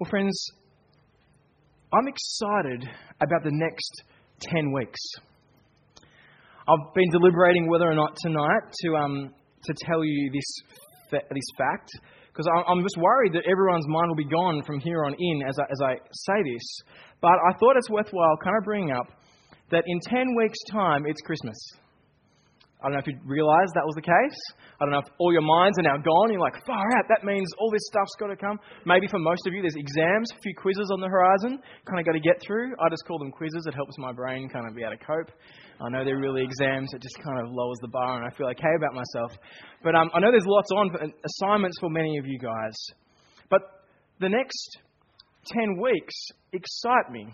Well, friends, I'm excited about the next 10 weeks. I've been deliberating whether or not tonight to, um, to tell you this, this fact, because I'm just worried that everyone's mind will be gone from here on in as I, as I say this. But I thought it's worthwhile kind of bringing up that in 10 weeks' time, it's Christmas. I don't know if you realize that was the case. I don't know if all your minds are now gone. You're like, far out, that means all this stuff's got to come. Maybe for most of you, there's exams, a few quizzes on the horizon, kind of got to get through. I just call them quizzes. It helps my brain kind of be able to cope. I know they're really exams. It just kind of lowers the bar, and I feel okay about myself. But um, I know there's lots on assignments for many of you guys. But the next 10 weeks excite me,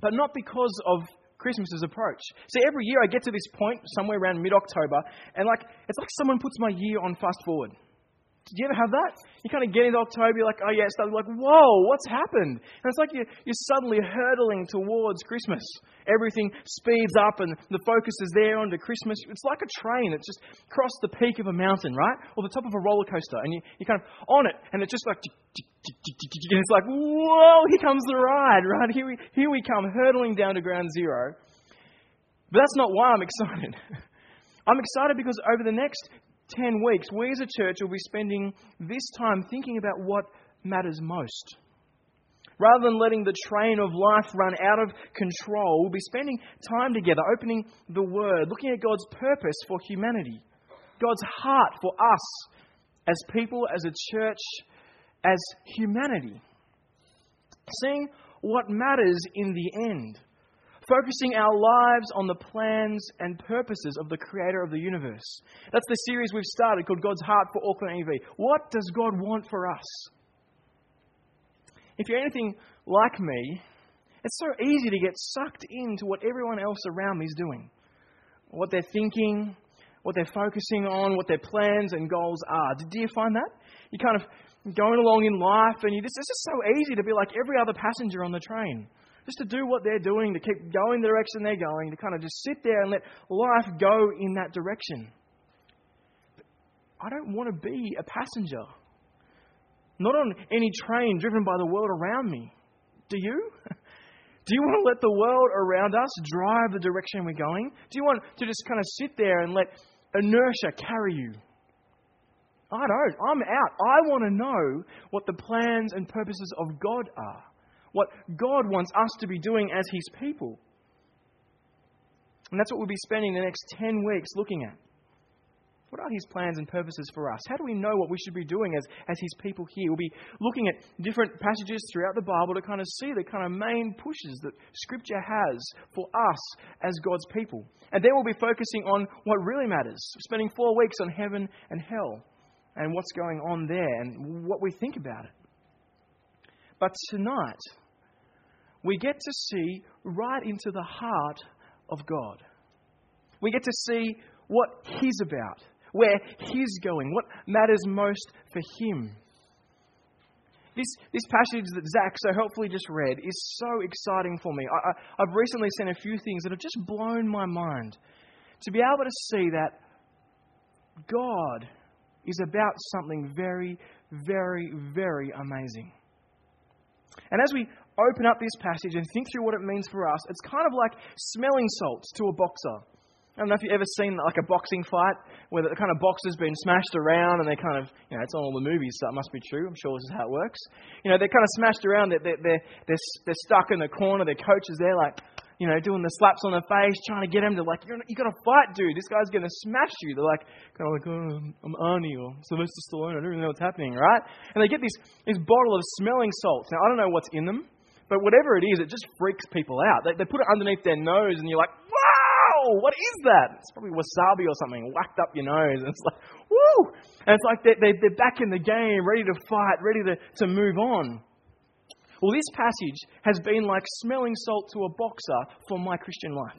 but not because of Christmas's approach. See, every year I get to this point, somewhere around mid October, and like it's like someone puts my year on fast forward. Did you ever have that? You kind of get into October, you're like, oh yeah, it's like, whoa, what's happened? And it's like you're, you're suddenly hurtling towards Christmas. Everything speeds up and the focus is there onto Christmas. It's like a train that's just crossed the peak of a mountain, right? Or the top of a roller coaster, and you, you're kind of on it, and it's just like, and it's like, whoa, here comes the ride, right? Here we, here we come, hurtling down to ground zero. But that's not why I'm excited. I'm excited because over the next 10 weeks, we as a church will be spending this time thinking about what matters most. Rather than letting the train of life run out of control, we'll be spending time together, opening the Word, looking at God's purpose for humanity, God's heart for us as people, as a church, as humanity. Seeing what matters in the end focusing our lives on the plans and purposes of the Creator of the universe. That's the series we've started called God's Heart for Auckland EV. What does God want for us? If you're anything like me, it's so easy to get sucked into what everyone else around me is doing, what they're thinking, what they're focusing on, what their plans and goals are. Do you find that? You're kind of going along in life, and you just, it's just so easy to be like every other passenger on the train just to do what they're doing, to keep going the direction they're going, to kind of just sit there and let life go in that direction. But I don't want to be a passenger. Not on any train driven by the world around me. Do you? Do you want to let the world around us drive the direction we're going? Do you want to just kind of sit there and let inertia carry you? I don't. I'm out. I want to know what the plans and purposes of God are what God wants us to be doing as His people. And that's what we'll be spending the next 10 weeks looking at. What are His plans and purposes for us? How do we know what we should be doing as, as His people here? We'll be looking at different passages throughout the Bible to kind of see the kind of main pushes that Scripture has for us as God's people. And then we'll be focusing on what really matters, spending four weeks on heaven and hell and what's going on there and what we think about it. But tonight, we get to see right into the heart of God. We get to see what He's about, where He's going, what matters most for Him. This, this passage that Zach so helpfully just read is so exciting for me. I, I, I've recently seen a few things that have just blown my mind. To be able to see that God is about something very, very, very amazing. And as we open up this passage and think through what it means for us, it's kind of like smelling salts to a boxer. I don't know if you've ever seen like a boxing fight where the kind of boxer's been smashed around and they kind of, you know, it's on all the movies, so it must be true. I'm sure this is how it works. You know, they're kind of smashed around, they're, they're, they're, they're, they're stuck in the corner, their coach is there like, you know, doing the slaps on the face, trying to get him to like, you're, you got to fight, dude. This guy's going to smash you. They're like, kind of like, oh, I'm Arnie or Sylvester Stallone. I don't really know what's happening, right? And they get this, this bottle of smelling salts. Now, I don't know what's in them, but whatever it is, it just freaks people out. They, they put it underneath their nose, and you're like, wow, what is that? It's probably wasabi or something whacked up your nose. And it's like, woo! And it's like they're, they're, they're back in the game, ready to fight, ready to, to move on. Well, this passage has been like smelling salt to a boxer for my Christian life.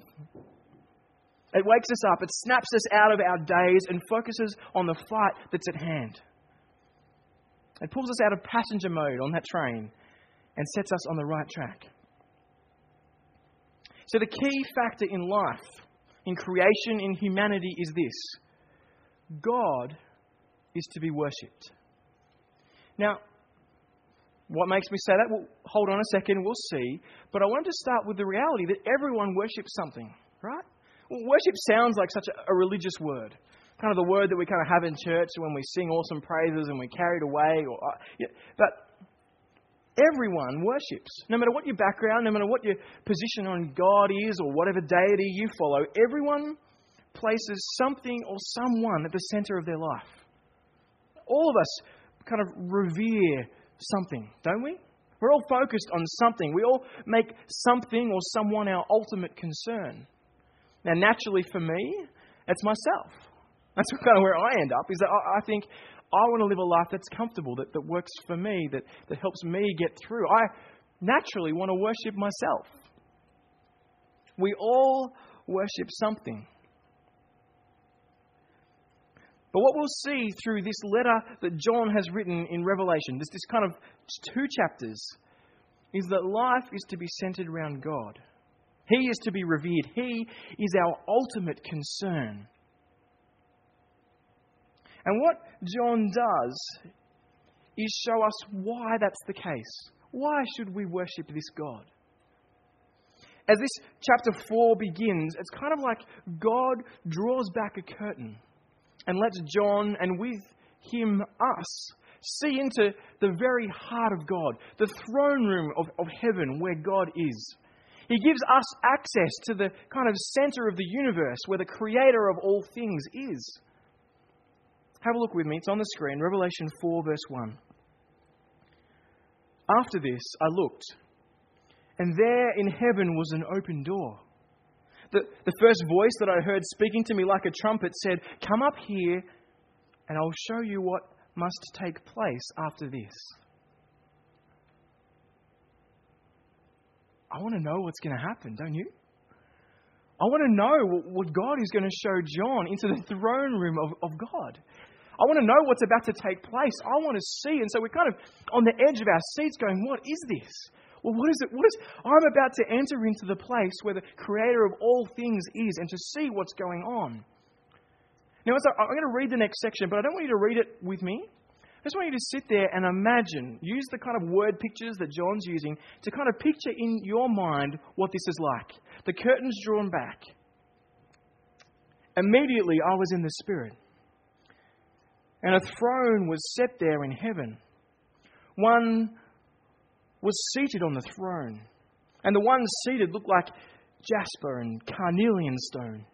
It wakes us up, it snaps us out of our days and focuses on the fight that's at hand. It pulls us out of passenger mode on that train and sets us on the right track. So, the key factor in life, in creation, in humanity, is this God is to be worshipped. Now, What makes me say that? Well, hold on a second, we'll see. But I want to start with the reality that everyone worships something, right? Well, worship sounds like such a, a religious word. Kind of the word that we kind of have in church when we sing awesome praises and we're carried away. Or, uh, yeah, but everyone worships. No matter what your background, no matter what your position on God is or whatever deity you follow, everyone places something or someone at the center of their life. All of us kind of revere something, don't we? We're all focused on something. We all make something or someone our ultimate concern. Now, naturally for me, it's myself. That's kind of where I end up, is that I think I want to live a life that's comfortable, that, that works for me, that, that helps me get through. I naturally want to worship myself. We all worship something. But what we'll see through this letter that John has written in Revelation, this, this kind of two chapters, is that life is to be centered around God. He is to be revered. He is our ultimate concern. And what John does is show us why that's the case. Why should we worship this God? As this chapter 4 begins, it's kind of like God draws back a curtain and lets John and with him us see into the very heart of God, the throne room of, of heaven where God is. He gives us access to the kind of center of the universe where the creator of all things is. Have a look with me, it's on the screen, Revelation 4, verse 1. After this, I looked, and there in heaven was an open door. The, the first voice that I heard speaking to me like a trumpet said, Come up here, and I'll show you what must take place after this. I want to know what's going to happen, don't you? I want to know what God is going to show John into the throne room of, of God. I want to know what's about to take place. I want to see. And so we're kind of on the edge of our seats going, What is this? Well, what is it? What is I'm about to enter into the place where the creator of all things is and to see what's going on. Now, I'm going to read the next section, but I don't want you to read it with me. I just want you to sit there and imagine, use the kind of word pictures that John's using to kind of picture in your mind what this is like. The curtain's drawn back. Immediately, I was in the Spirit. And a throne was set there in heaven. One was seated on the throne. And the one seated looked like jasper and carnelian stone.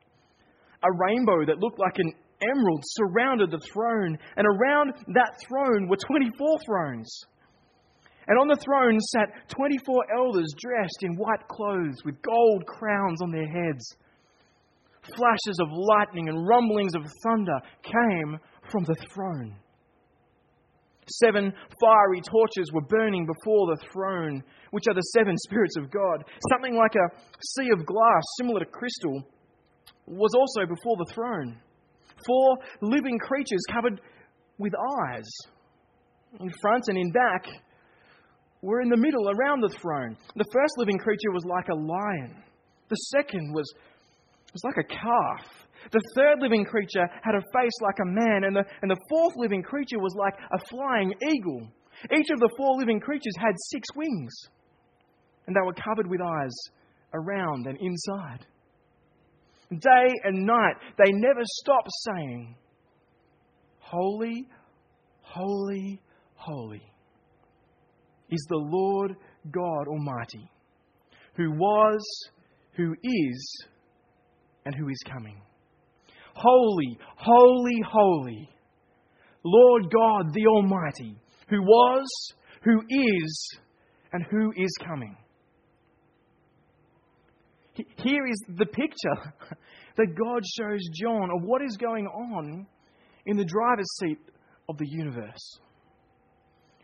A rainbow that looked like an emerald surrounded the throne, and around that throne were 24 thrones. And on the throne sat 24 elders dressed in white clothes with gold crowns on their heads. Flashes of lightning and rumblings of thunder came from the throne. Seven fiery torches were burning before the throne, which are the seven spirits of God. Something like a sea of glass, similar to crystal, was also before the throne. Four living creatures covered with eyes. In front and in back were in the middle around the throne. The first living creature was like a lion. The second was, was like a calf. The third living creature had a face like a man, and the, and the fourth living creature was like a flying eagle. Each of the four living creatures had six wings, and they were covered with eyes around and inside. Day and night, they never stopped saying, Holy, holy, holy is the Lord God Almighty, who was, who is, and who is coming. Holy, holy, holy, Lord God the Almighty, who was, who is, and who is coming. Here is the picture that God shows John of what is going on in the driver's seat of the universe.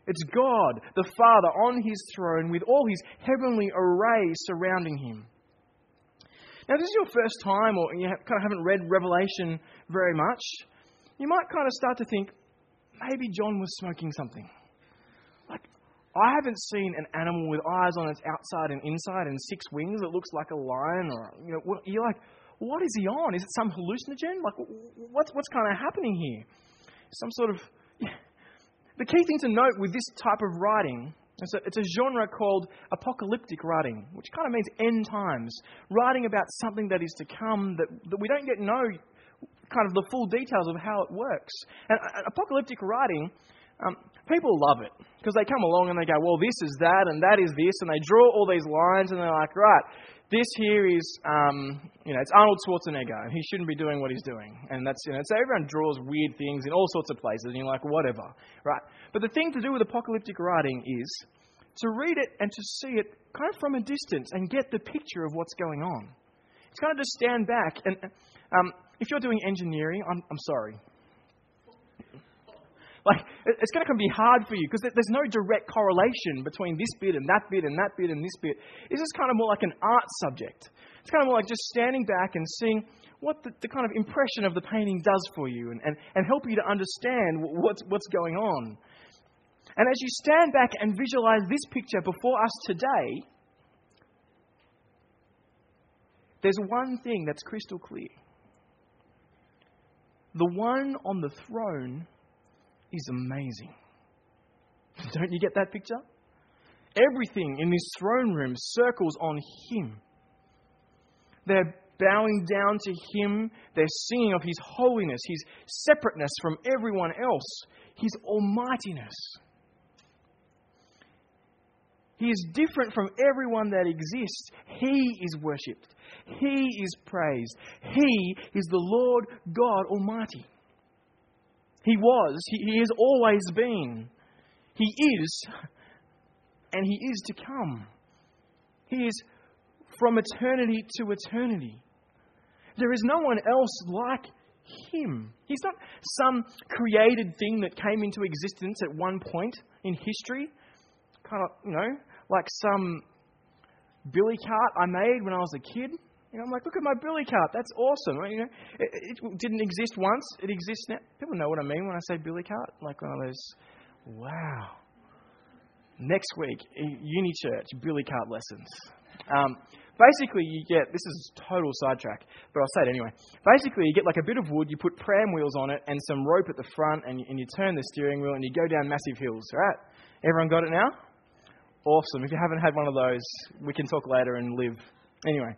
It's God, the Father, on his throne with all his heavenly array surrounding him. Now, if this is your first time or you kind of haven't read Revelation very much, you might kind of start to think maybe John was smoking something. Like, I haven't seen an animal with eyes on its outside and inside and six wings that looks like a lion or, you know, you're like, what is he on? Is it some hallucinogen? Like, what's, what's kind of happening here? Some sort of. The key thing to note with this type of writing It's a, it's a genre called apocalyptic writing, which kind of means end times, writing about something that is to come that, that we don't yet know kind of the full details of how it works. And uh, apocalyptic writing, um, people love it because they come along and they go, well, this is that and that is this, and they draw all these lines and they're like, right, this here is, um, you know, it's Arnold Schwarzenegger, and he shouldn't be doing what he's doing. And that's, you know, so everyone draws weird things in all sorts of places, and you're like, whatever, right? But the thing to do with apocalyptic writing is to read it and to see it kind of from a distance and get the picture of what's going on. It's kind of just stand back. And um, if you're doing engineering, I'm, I'm sorry. Like, it's going to be hard for you because there's no direct correlation between this bit and that bit and that bit and this bit. This is kind of more like an art subject. It's kind of more like just standing back and seeing what the, the kind of impression of the painting does for you and, and, and help you to understand what's, what's going on. And as you stand back and visualize this picture before us today, there's one thing that's crystal clear. The one on the throne is amazing. Don't you get that picture? Everything in this throne room circles on Him. They're bowing down to Him. They're singing of His holiness, His separateness from everyone else, His almightiness. He is different from everyone that exists. He is worshipped. He is praised. He is the Lord God Almighty. He was, he, he has always been. He is, and He is to come. He is from eternity to eternity. There is no one else like Him. He's not some created thing that came into existence at one point in history, kind of, you know, like some billy cart I made when I was a kid. You know, I'm like, look at my billy cart. That's awesome. You know, it, it, didn't exist once. It exists now. People know what I mean when I say billy cart. Like one of those, wow. Next week, uni church, billy cart lessons. Um, basically, you get this is total sidetrack, but I'll say it anyway. Basically, you get like a bit of wood, you put pram wheels on it, and some rope at the front, and and you turn the steering wheel, and you go down massive hills. Right? Everyone got it now? Awesome. If you haven't had one of those, we can talk later and live. Anyway.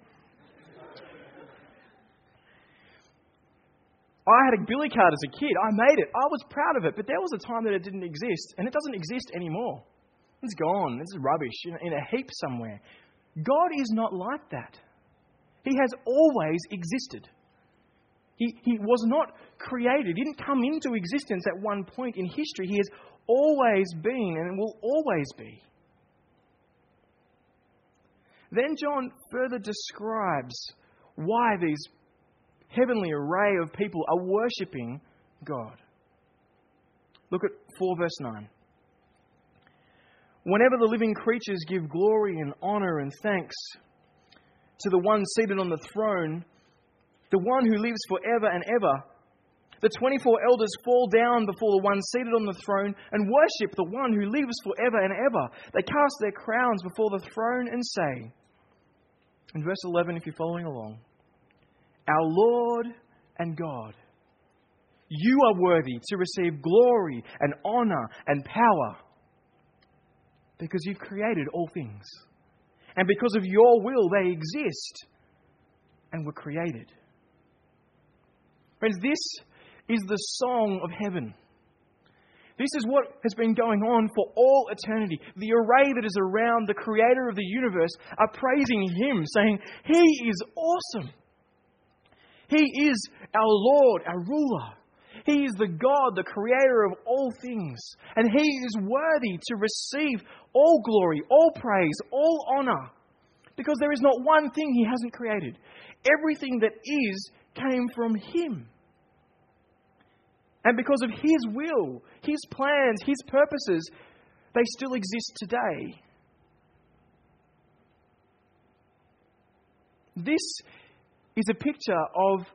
I had a billy cart as a kid. I made it. I was proud of it. But there was a time that it didn't exist, and it doesn't exist anymore. It's gone. It's rubbish in, in a heap somewhere. God is not like that. He has always existed. He, he was not created. He didn't come into existence at one point in history. He has always been and will always be. Then John further describes why these heavenly array of people are worshipping God. Look at 4 verse 9. Whenever the living creatures give glory and honor and thanks to the one seated on the throne, the one who lives forever and ever, the 24 elders fall down before the one seated on the throne and worship the one who lives forever and ever. They cast their crowns before the throne and say, in verse 11, if you're following along, Our Lord and God, you are worthy to receive glory and honor and power because you've created all things. And because of your will, they exist and were created. Friends, this is the song of heaven. This is what has been going on for all eternity. The array that is around the creator of the universe are praising him, saying, He is awesome. He is our Lord, our ruler. He is the God, the creator of all things. And He is worthy to receive all glory, all praise, all honor. Because there is not one thing He hasn't created. Everything that is came from Him. And because of His will, His plans, His purposes, they still exist today. This is a picture of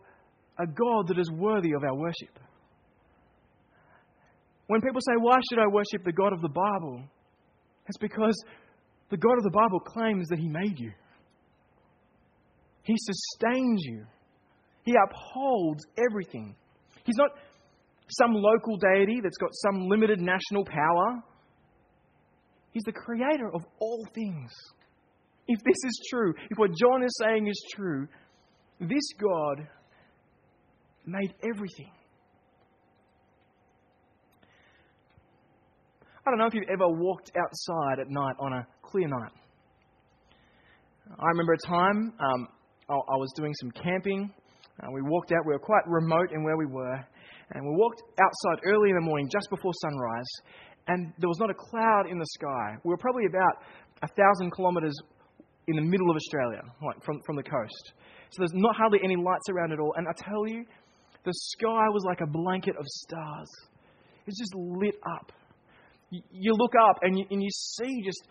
a God that is worthy of our worship. When people say, Why should I worship the God of the Bible? It's because the God of the Bible claims that He made you, He sustains you, He upholds everything. He's not some local deity that's got some limited national power. He's the creator of all things. If this is true, if what John is saying is true, this God made everything. I don't know if you've ever walked outside at night on a clear night. I remember a time um, I, I, was doing some camping. Uh, we walked out, we were quite remote in where we were, and we walked outside early in the morning, just before sunrise, and there was not a cloud in the sky. We were probably about a thousand kilometres in the middle of Australia, like from, from the coast. So there's not hardly any lights around at all. And I tell you, the sky was like a blanket of stars. It's just lit up. You, look up and you, and you see just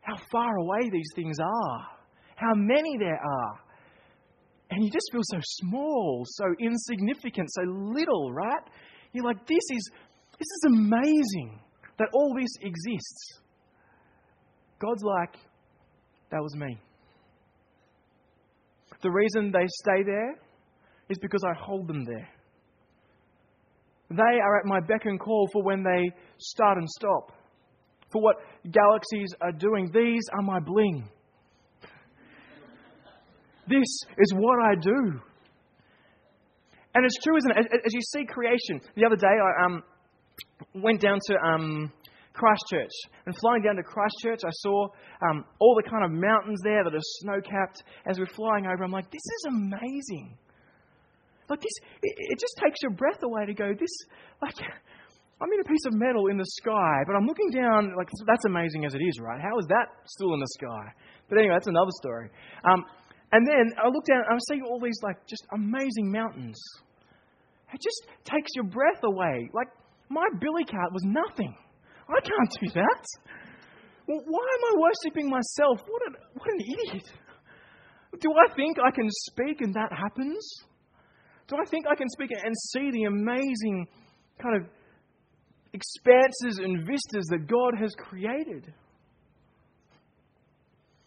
how far away these things are, how many there are. And you just feel so small, so insignificant, so little, right? You're like, this is, this is amazing that all this exists. God's like, that was me. The reason they stay there is because I hold them there. They are at my beck and call for when they start and stop, for what galaxies are doing. These are my bling. This is what I do. And it's true, isn't it? As you see creation, the other day I um, went down to um, Christchurch. And flying down to Christchurch, I saw um, all the kind of mountains there that are snow capped. As we're flying over, I'm like, this is amazing. Like, this, it, it just takes your breath away to go, this, like, I'm in a piece of metal in the sky, but I'm looking down, like, that's amazing as it is, right? How is that still in the sky? But anyway, that's another story. Um, and then I look down and I'm seeing all these, like, just amazing mountains. It just takes your breath away. Like, my billy cart was nothing. I can't do that. Well, why am I worshipping myself? What an, what an idiot. Do I think I can speak and that happens? Do I think I can speak and see the amazing kind of expanses and vistas that God has created?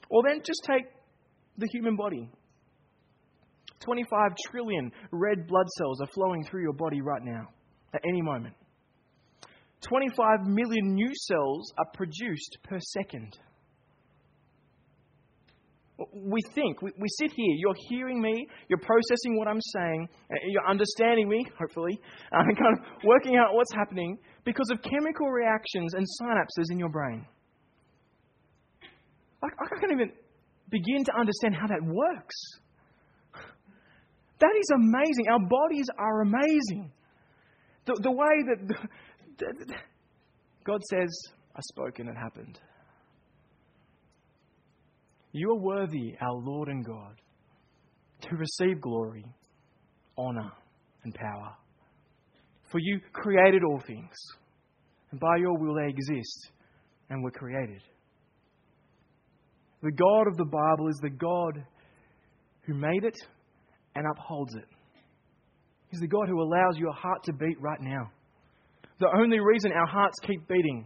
Or then just take the human body. 25 trillion red blood cells are flowing through your body right now, at any moment. 25 million new cells are produced per second. We think, we, we sit here, you're hearing me, you're processing what I'm saying, you're understanding me, hopefully, uh, and kind of working out what's happening because of chemical reactions and synapses in your brain. I, I can't even begin to understand how that works. That is amazing. Our bodies are amazing. The, the way that God says, I spoke and it happened. You are worthy, our Lord and God, to receive glory, honor, and power. For you created all things, and by your will they exist and were created. The God of the Bible is the God who made it and upholds it. He's the God who allows your heart to beat right now. The only reason our hearts keep beating,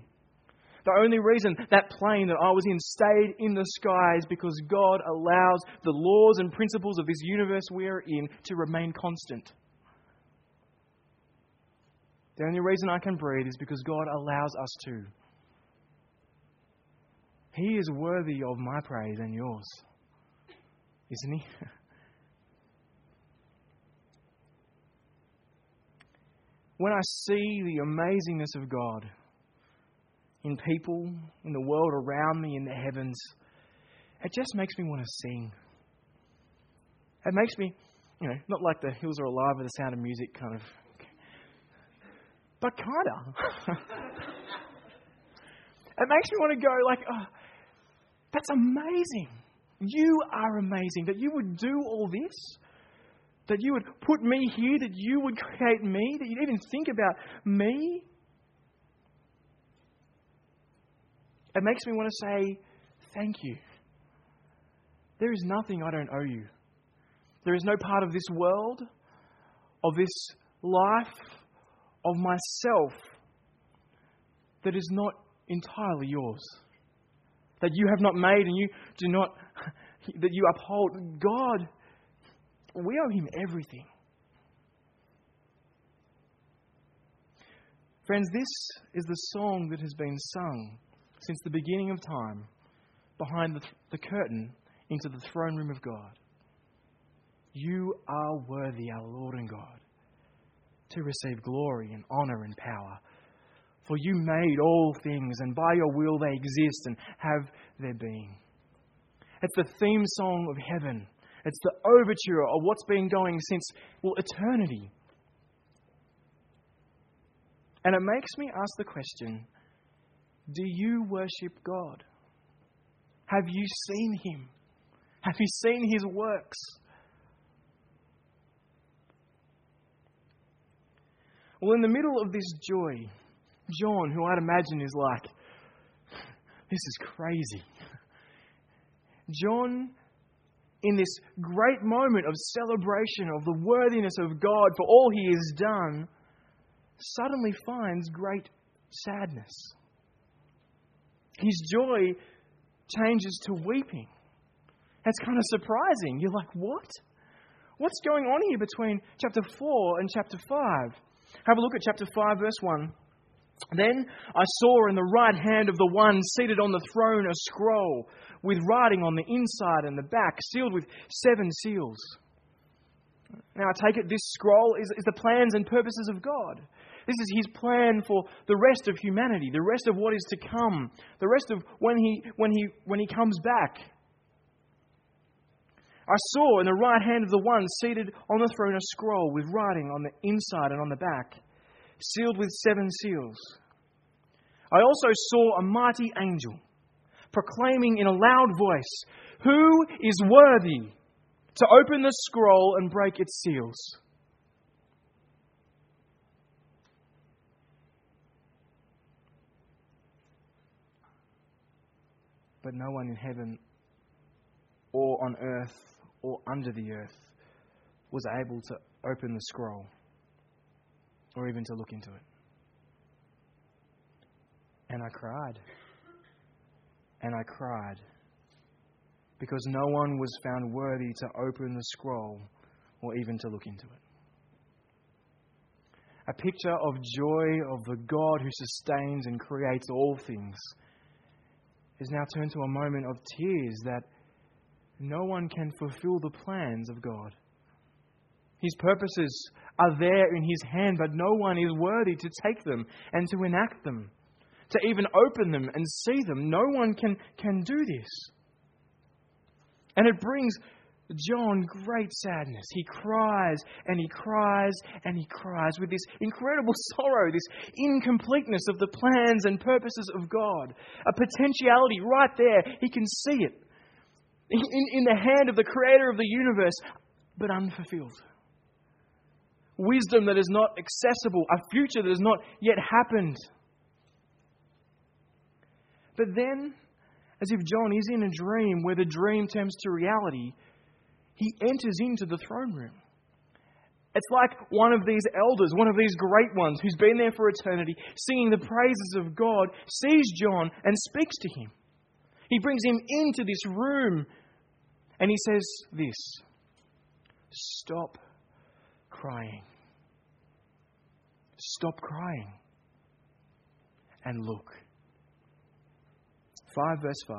the only reason that plane that I was in stayed in the sky is because God allows the laws and principles of this universe we are in to remain constant. The only reason I can breathe is because God allows us to. He is worthy of my praise and yours, isn't he? when I see the amazingness of God in people, in the world around me, in the heavens, it just makes me want to sing. It makes me, you know, not like the hills are alive with the sound of music kind of, but kind of. it makes me want to go like, oh, that's amazing. You are amazing that you would do all this that you would put me here, that you would create me, that you'd even think about me. It makes me want to say, Thank you. There is nothing I don't owe you. There is no part of this world, of this life, of myself that is not entirely yours. That you have not made and you do not, that you uphold. God we owe him everything. Friends, this is the song that has been sung since the beginning of time behind the, the curtain into the throne room of God. You are worthy, our Lord and God, to receive glory and honor and power. For you made all things, and by your will they exist and have their being. It's the theme song of heaven. It's the overture of what's been going since, well, eternity. And it makes me ask the question do you worship God? Have you seen Him? Have you seen His works? Well, in the middle of this joy, John, who I'd imagine is like, this is crazy. John, in this great moment of celebration of the worthiness of God for all he has done, suddenly finds great sadness. His joy changes to weeping. That's kind of surprising. You're like, what? What's going on here between chapter 4 and chapter 5? Have a look at chapter 5, verse 1. Then I saw in the right hand of the one seated on the throne a scroll with writing on the inside and the back, sealed with seven seals. Now, I take it this scroll is, is the plans and purposes of God. This is his plan for the rest of humanity, the rest of what is to come, the rest of when he, when he, when he comes back. I saw in the right hand of the one seated on the throne a scroll with writing on the inside and on the back, sealed with seven seals. I also saw a mighty angel proclaiming in a loud voice, Who is worthy to open the scroll and break its seals? but no one in heaven or on earth or under the earth was able to open the scroll or even to look into it. And I cried. And I cried because no one was found worthy to open the scroll or even to look into it. A picture of joy of the God who sustains and creates all things is now turned to a moment of tears that no one can fulfill the plans of God. His purposes are there in His hand, but no one is worthy to take them and to enact them, to even open them and see them. No one can, can do this. And it brings John great sadness. He cries and he cries and he cries with this incredible sorrow, this incompleteness of the plans and purposes of God. A potentiality right there. He can see it in, in the hand of the creator of the universe, but unfulfilled. Wisdom that is not accessible, a future that has not yet happened. But then, as if John is in a dream where the dream turns to reality, he enters into the throne room. It's like one of these elders, one of these great ones who's been there for eternity, singing the praises of God, sees John and speaks to him. He brings him into this room and he says this Stop crying. Stop crying and look. 5 verse 5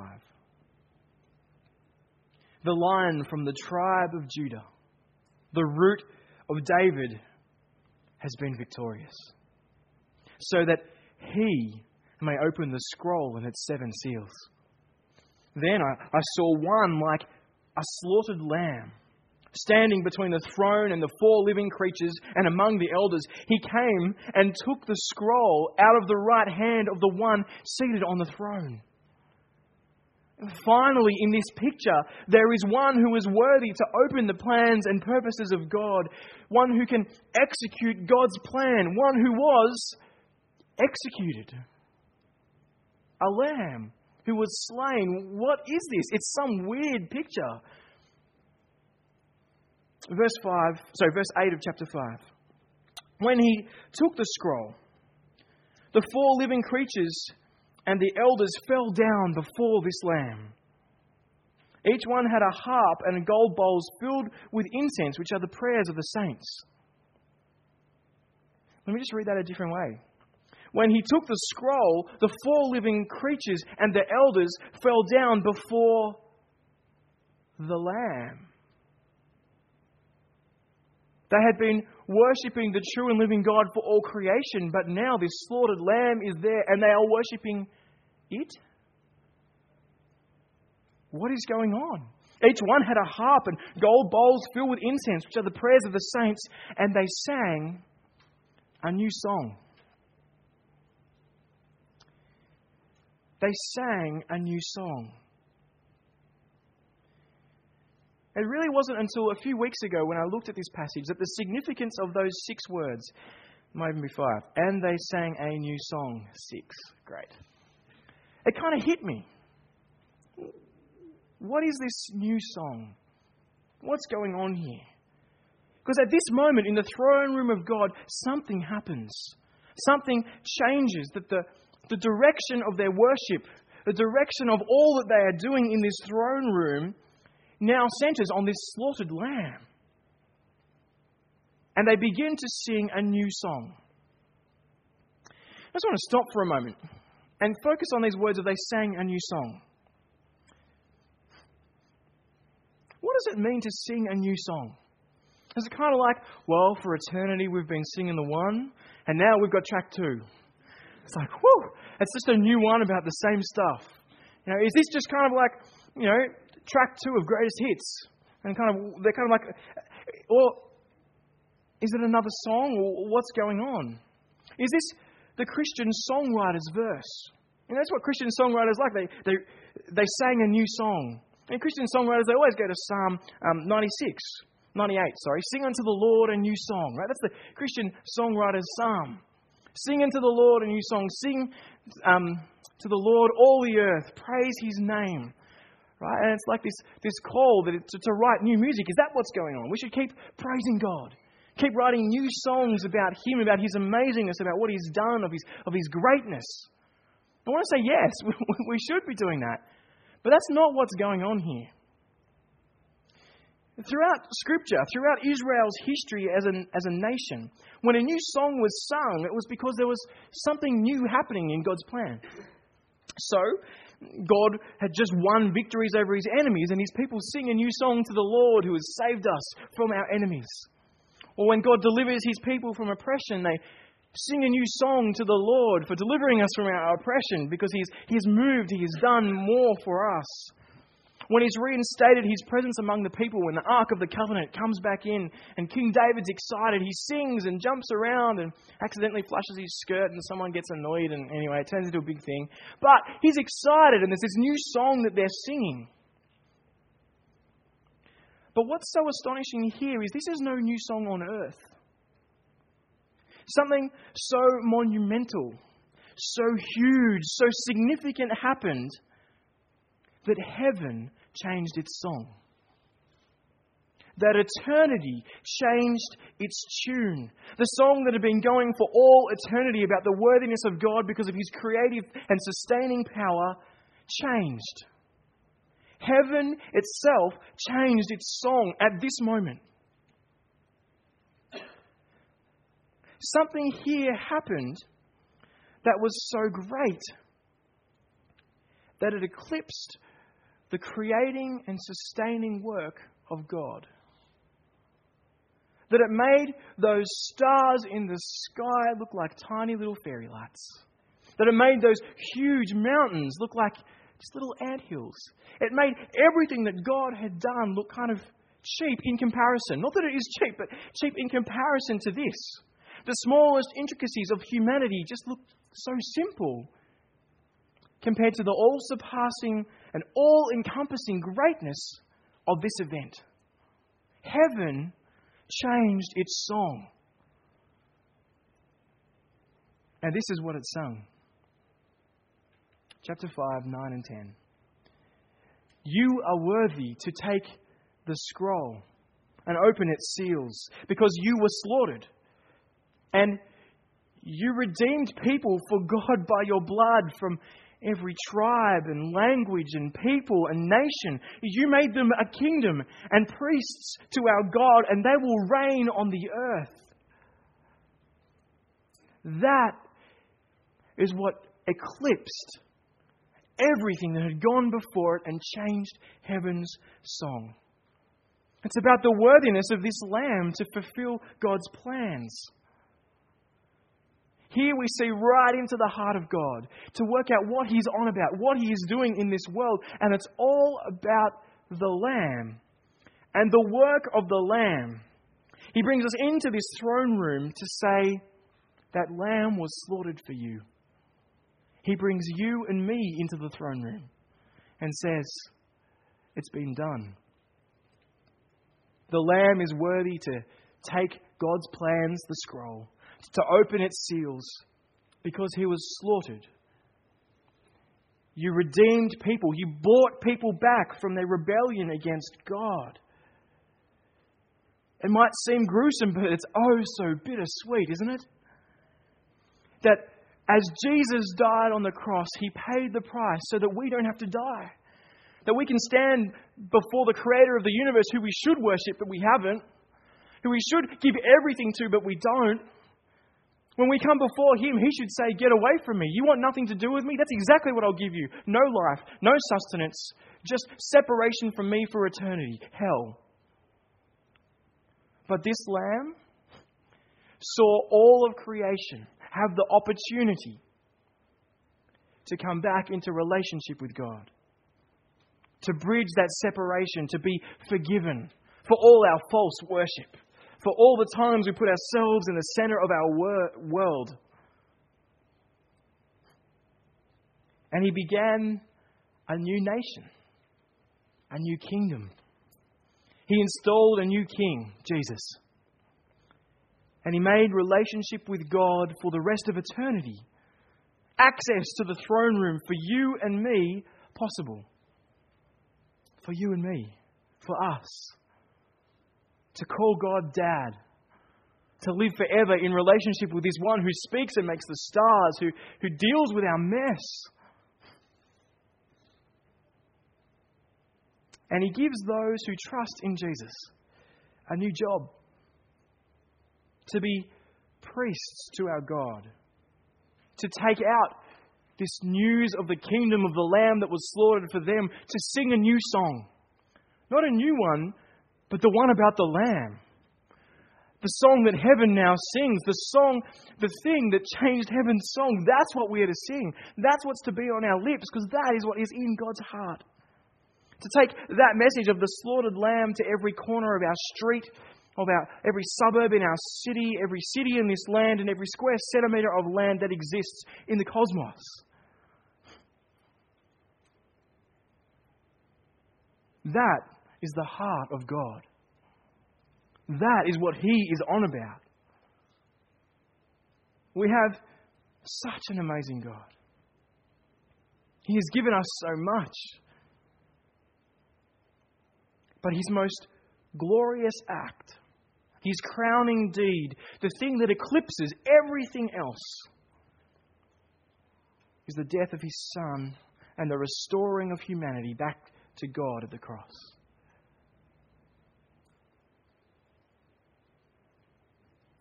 the lion from the tribe of Judah, the root of David, has been victorious, so that he may open the scroll and its seven seals. Then I, I saw one like a slaughtered lamb standing between the throne and the four living creatures and among the elders. He came and took the scroll out of the right hand of the one seated on the throne. Finally, in this picture, there is one who is worthy to open the plans and purposes of God, one who can execute God's plan, one who was executed. A lamb who was slain. What is this? It's some weird picture. Verse 5, sorry, verse 8 of chapter 5. When he took the scroll, the four living creatures and the elders fell down before this lamb. Each one had a harp and gold bowls filled with incense, which are the prayers of the saints. Let me just read that a different way. when he took the scroll, the four living creatures and the elders fell down before the Lamb. They had been worshipping the true and living God for all creation, but now this slaughtered lamb is there and they are worshipping it? What is going on? Each one had a harp and gold bowls filled with incense, which are the prayers of the saints, and they sang a new song. They sang a new song. It really wasn't until a few weeks ago when I looked at this passage that the significance of those six words, might even be five, and they sang a new song, six. Great. It kind of hit me. What is this new song? What's going on here? Because at this moment in the throne room of God, something happens. Something changes, that the, the direction of their worship, the direction of all that they are doing in this throne room, now centers on this slaughtered lamb. And they begin to sing a new song. I just want to stop for a moment and focus on these words of they sang a new song. What does it mean to sing a new song? Is it kind of like, well, for eternity we've been singing the one, and now we've got track two? It's like, whoo, it's just a new one about the same stuff. You know, is this just kind of like, you know, track two of greatest hits? And kind of, they're kind of like, or is it another song, or what's going on? Is this the Christian songwriter's verse? And that's what Christian songwriters like. They, they, they sang a new song. And Christian songwriters, they always go to Psalm um, 96, 98, sorry. Sing unto the Lord a new song, right? That's the Christian songwriter's psalm. Sing unto the Lord a new song. Sing um, to the Lord all the earth. Praise his name. Right? And it's like this, this call that to, to write new music. Is that what's going on? We should keep praising God. Keep writing new songs about him, about his amazingness, about what he's done, of his, of his greatness. I want to say yes, we should be doing that. But that's not what's going on here. Throughout Scripture, throughout Israel's history as a, as a nation, when a new song was sung, it was because there was something new happening in God's plan. So, God had just won victories over his enemies, and his people sing a new song to the Lord who has saved us from our enemies. Or when God delivers his people from oppression, they sing a new song to the Lord for delivering us from our oppression because he's, he's moved, He has done more for us. When He's reinstated His presence among the people, when the Ark of the Covenant comes back in and King David's excited, he sings and jumps around and accidentally flushes his skirt and someone gets annoyed and anyway, it turns into a big thing. But he's excited and there's this new song that they're singing. But what's so astonishing here is this is no new song on earth. Something so monumental, so huge, so significant happened that heaven changed its song. That eternity changed its tune. The song that had been going for all eternity about the worthiness of God because of his creative and sustaining power changed. Heaven itself changed its song at this moment. something here happened that was so great that it eclipsed the creating and sustaining work of God. That it made those stars in the sky look like tiny little fairy lights. That it made those huge mountains look like just little ant hills. It made everything that God had done look kind of cheap in comparison. Not that it is cheap, but cheap in comparison to this. The smallest intricacies of humanity just look so simple compared to the all surpassing and all encompassing greatness of this event. Heaven changed its song. And this is what it sung. Chapter 5, 9 and 10. You are worthy to take the scroll and open its seals, because you were slaughtered and you redeemed people for God by your blood from every tribe and language and people and nation. You made them a kingdom and priests to our God, and they will reign on the earth. That is what eclipsed everything that had gone before it and changed heaven's song. It's about the worthiness of this lamb to fulfill God's plans. Here we see right into the heart of God to work out what He's on about, what He is doing in this world, and it's all about the Lamb and the work of the Lamb. He brings us into this throne room to say, That Lamb was slaughtered for you. He brings you and me into the throne room and says, It's been done. The Lamb is worthy to take God's plans, the scroll, to open its seals, because he was slaughtered. You redeemed people. You bought people back from their rebellion against God. It might seem gruesome, but it's oh so bittersweet, isn't it? That as Jesus died on the cross, he paid the price so that we don't have to die. That we can stand before the creator of the universe who we should worship, but we haven't. Who we should give everything to, but we don't. When we come before him, he should say, Get away from me. You want nothing to do with me? That's exactly what I'll give you. No life, no sustenance, just separation from me for eternity. Hell. But this lamb saw all of creation have the opportunity to come back into relationship with God to bridge that separation, to be forgiven for all our false worship, for all the times we put ourselves in the center of our wor- world. And he began a new nation, a new kingdom. He installed a new king, Jesus. And he made relationship with God for the rest of eternity, access to the throne room for you and me possible for you and me, for us. To call God Dad. To live forever in relationship with this one who speaks and makes the stars, who, who deals with our mess. And He gives those who trust in Jesus a new job to be priests to our God, to take out this news of the kingdom of the Lamb that was slaughtered for them, to sing a new song. Not a new one, but the one about the Lamb. The song that heaven now sings, the song, the thing that changed heaven's song. That's what we are to sing. That's what's to be on our lips, because that is what is in God's heart. To take that message of the slaughtered lamb to every corner of our street, of our, every suburb in our city, every city in this land, and every square centimetre of land that exists in the cosmos. That is the heart of God. That is what He is on about. We have such an amazing God. He has given us so much. But His most glorious act, His crowning deed, the thing that eclipses everything else, is the death of His Son and the restoring of humanity back to God at the cross.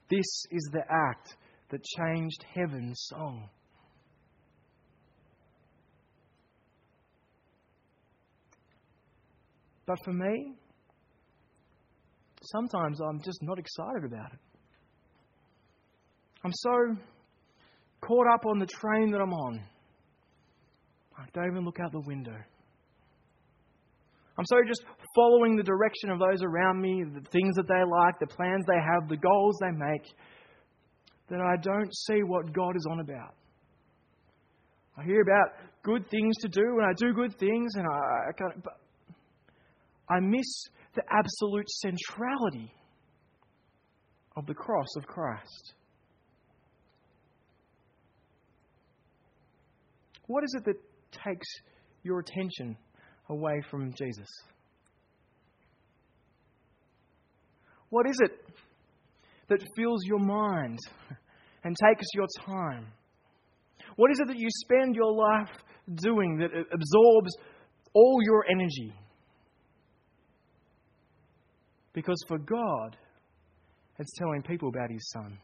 This is the act that changed heaven's song. But for me, sometimes I'm just not excited about it. I'm so caught up on the train that I'm on. I don't even look out the window. I'm so just following the direction of those around me, the things that they like, the plans they have, the goals they make, that I don't see what God is on about. I hear about good things to do, and I do good things, and I, I but I miss the absolute centrality of the cross of Christ. What is it that takes your attention away from Jesus? What is it that fills your mind and takes your time? What is it that you spend your life doing that absorbs all your energy? Because for God, it's telling people about His Son.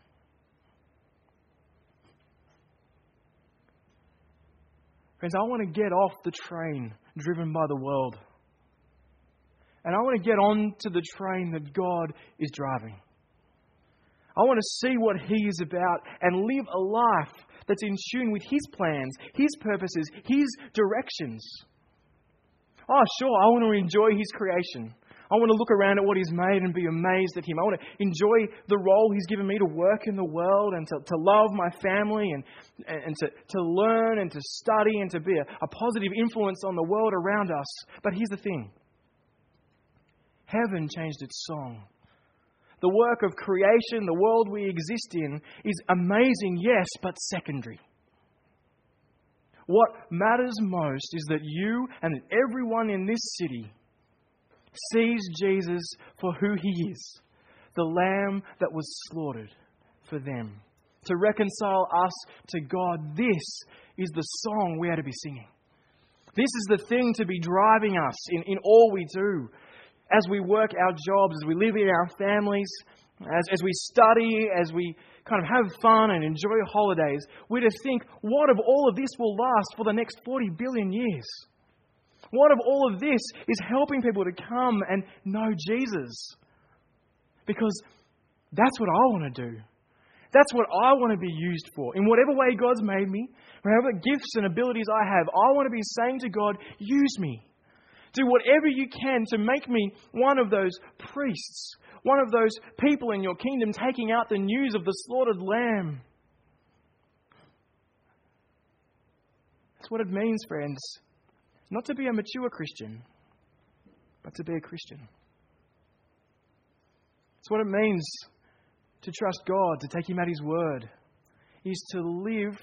Friends, I want to get off the train driven by the world. And I want to get on to the train that God is driving. I want to see what He is about and live a life that's in tune with His plans, His purposes, His directions. Oh, sure, I want to enjoy His creation. I want to look around at what He's made and be amazed at Him. I want to enjoy the role He's given me to work in the world and to, to love my family and, and to, to learn and to study and to be a, a positive influence on the world around us. But here's the thing heaven changed its song. The work of creation, the world we exist in, is amazing, yes, but secondary. What matters most is that you and everyone in this city sees Jesus for who he is the Lamb that was slaughtered for them. To reconcile us to God, this is the song we are to be singing. This is the thing to be driving us in, in all we do. As we work our jobs, as we live in our families, as, as we study, as we kind of have fun and enjoy holidays, we're to think, what of all of this will last for the next 40 billion years? What of all of this is helping people to come and know Jesus? Because that's what I want to do. That's what I want to be used for. In whatever way God's made me, whatever gifts and abilities I have, I want to be saying to God, use me. Do whatever you can to make me one of those priests, one of those people in your kingdom taking out the news of the slaughtered lamb. That's what it means, friends, not to be a mature Christian, but to be a Christian. It's what it means to trust God, to take Him at His word, is to live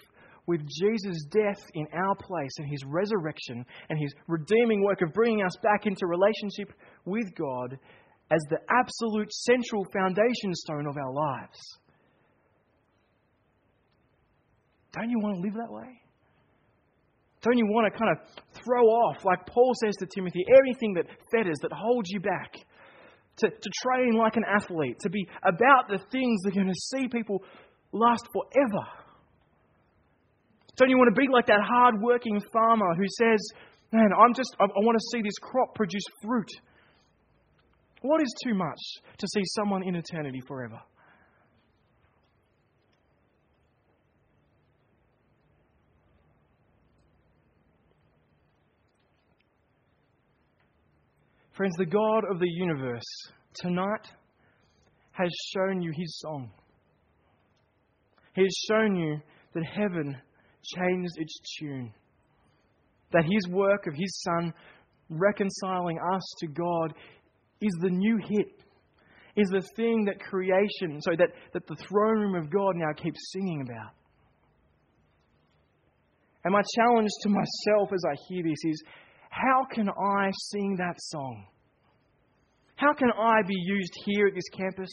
with Jesus' death in our place and His resurrection and His redeeming work of bringing us back into relationship with God as the absolute central foundation stone of our lives. Don't you want to live that way? Don't you want to kind of throw off, like Paul says to Timothy, everything that fetters, that holds you back? To, to train like an athlete, to be about the things that are going to see people last forever. Don't you want to be like that hard working farmer who says, Man, I'm just, I, I want to see this crop produce fruit. What is too much to see someone in eternity forever? Friends, the God of the universe tonight has shown you his song. He has shown you that heaven changed its tune. That his work of his Son reconciling us to God is the new hit, is the thing that creation, so that, that the throne room of God now keeps singing about. And my challenge to myself as I hear this is how can I sing that song? How can I be used here at this campus?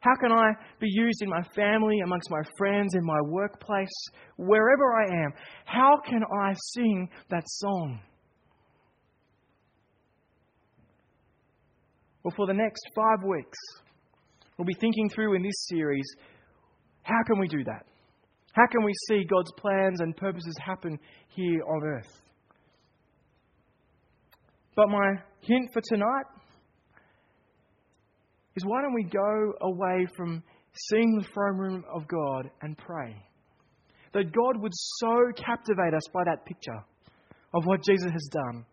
How can I be used in my family, amongst my friends, in my workplace, wherever I am? How can I sing that song? Well, for the next five weeks, we'll be thinking through in this series how can we do that? How can we see God's plans and purposes happen here on earth? But my hint for tonight is why don't we go away from seeing the throne room of God and pray? That God would so captivate us by that picture of what Jesus has done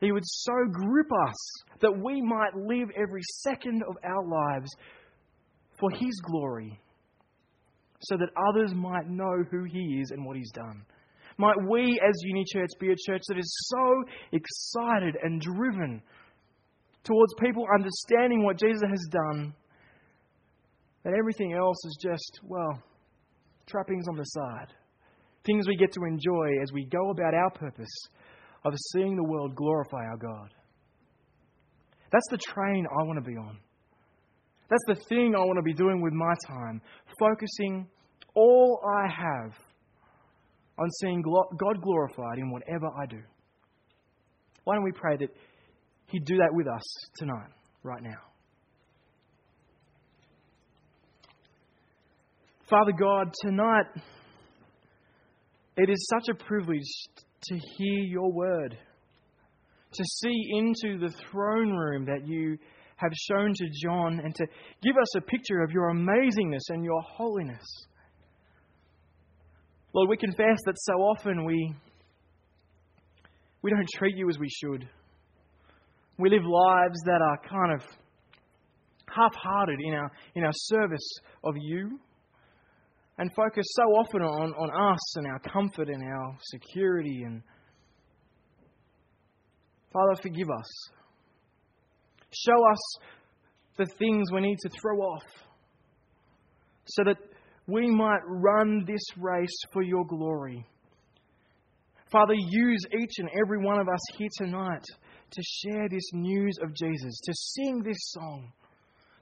he would so grip us that we might live every second of our lives for His glory, so that others might know who He is and what He's done. Might we, as Uni Church, be a church that is so excited and driven towards people understanding what Jesus has done that everything else is just, well, trappings on the side. Things we get to enjoy as we go about our purpose of seeing the world glorify our God. That's the train I want to be on. That's the thing I want to be doing with my time, focusing all I have on seeing God glorified in whatever I do. Why don't we pray that He'd do that with us tonight, right now? Father God, tonight It is such a privilege to hear your word, to see into the throne room that you have shown to John, and to give us a picture of your amazingness and your holiness. Lord, we confess that so often we, we don't treat you as we should. We live lives that are kind of half hearted in our, in our service of you and focus so often on, on us and our comfort and our security. And Father, forgive us. Show us the things we need to throw off so that we might run this race for your glory. Father, use each and every one of us here tonight to share this news of Jesus, to sing this song.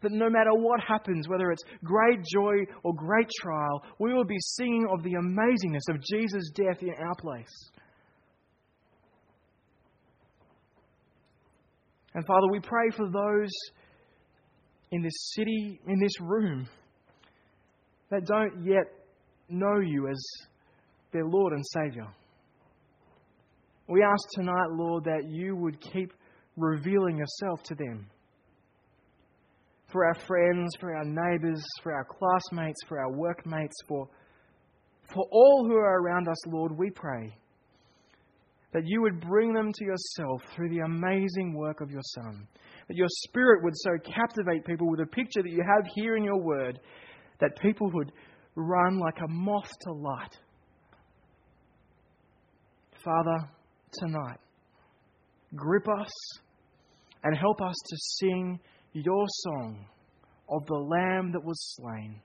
That no matter what happens, whether it's great joy or great trial, we will be singing of the amazingness of Jesus' death in our place. And Father, we pray for those in this city, in this room, that don't yet know you as their Lord and Saviour. We ask tonight, Lord, that you would keep revealing yourself to them. For our friends, for our neighbours, for our classmates, for our workmates, for, for all who are around us, Lord, we pray that you would bring them to yourself through the amazing work of your Son. That your Spirit would so captivate people with a picture that you have here in your Word that people would run like a moth to light. Father, tonight, grip us and help us to sing your song of the Lamb that was slain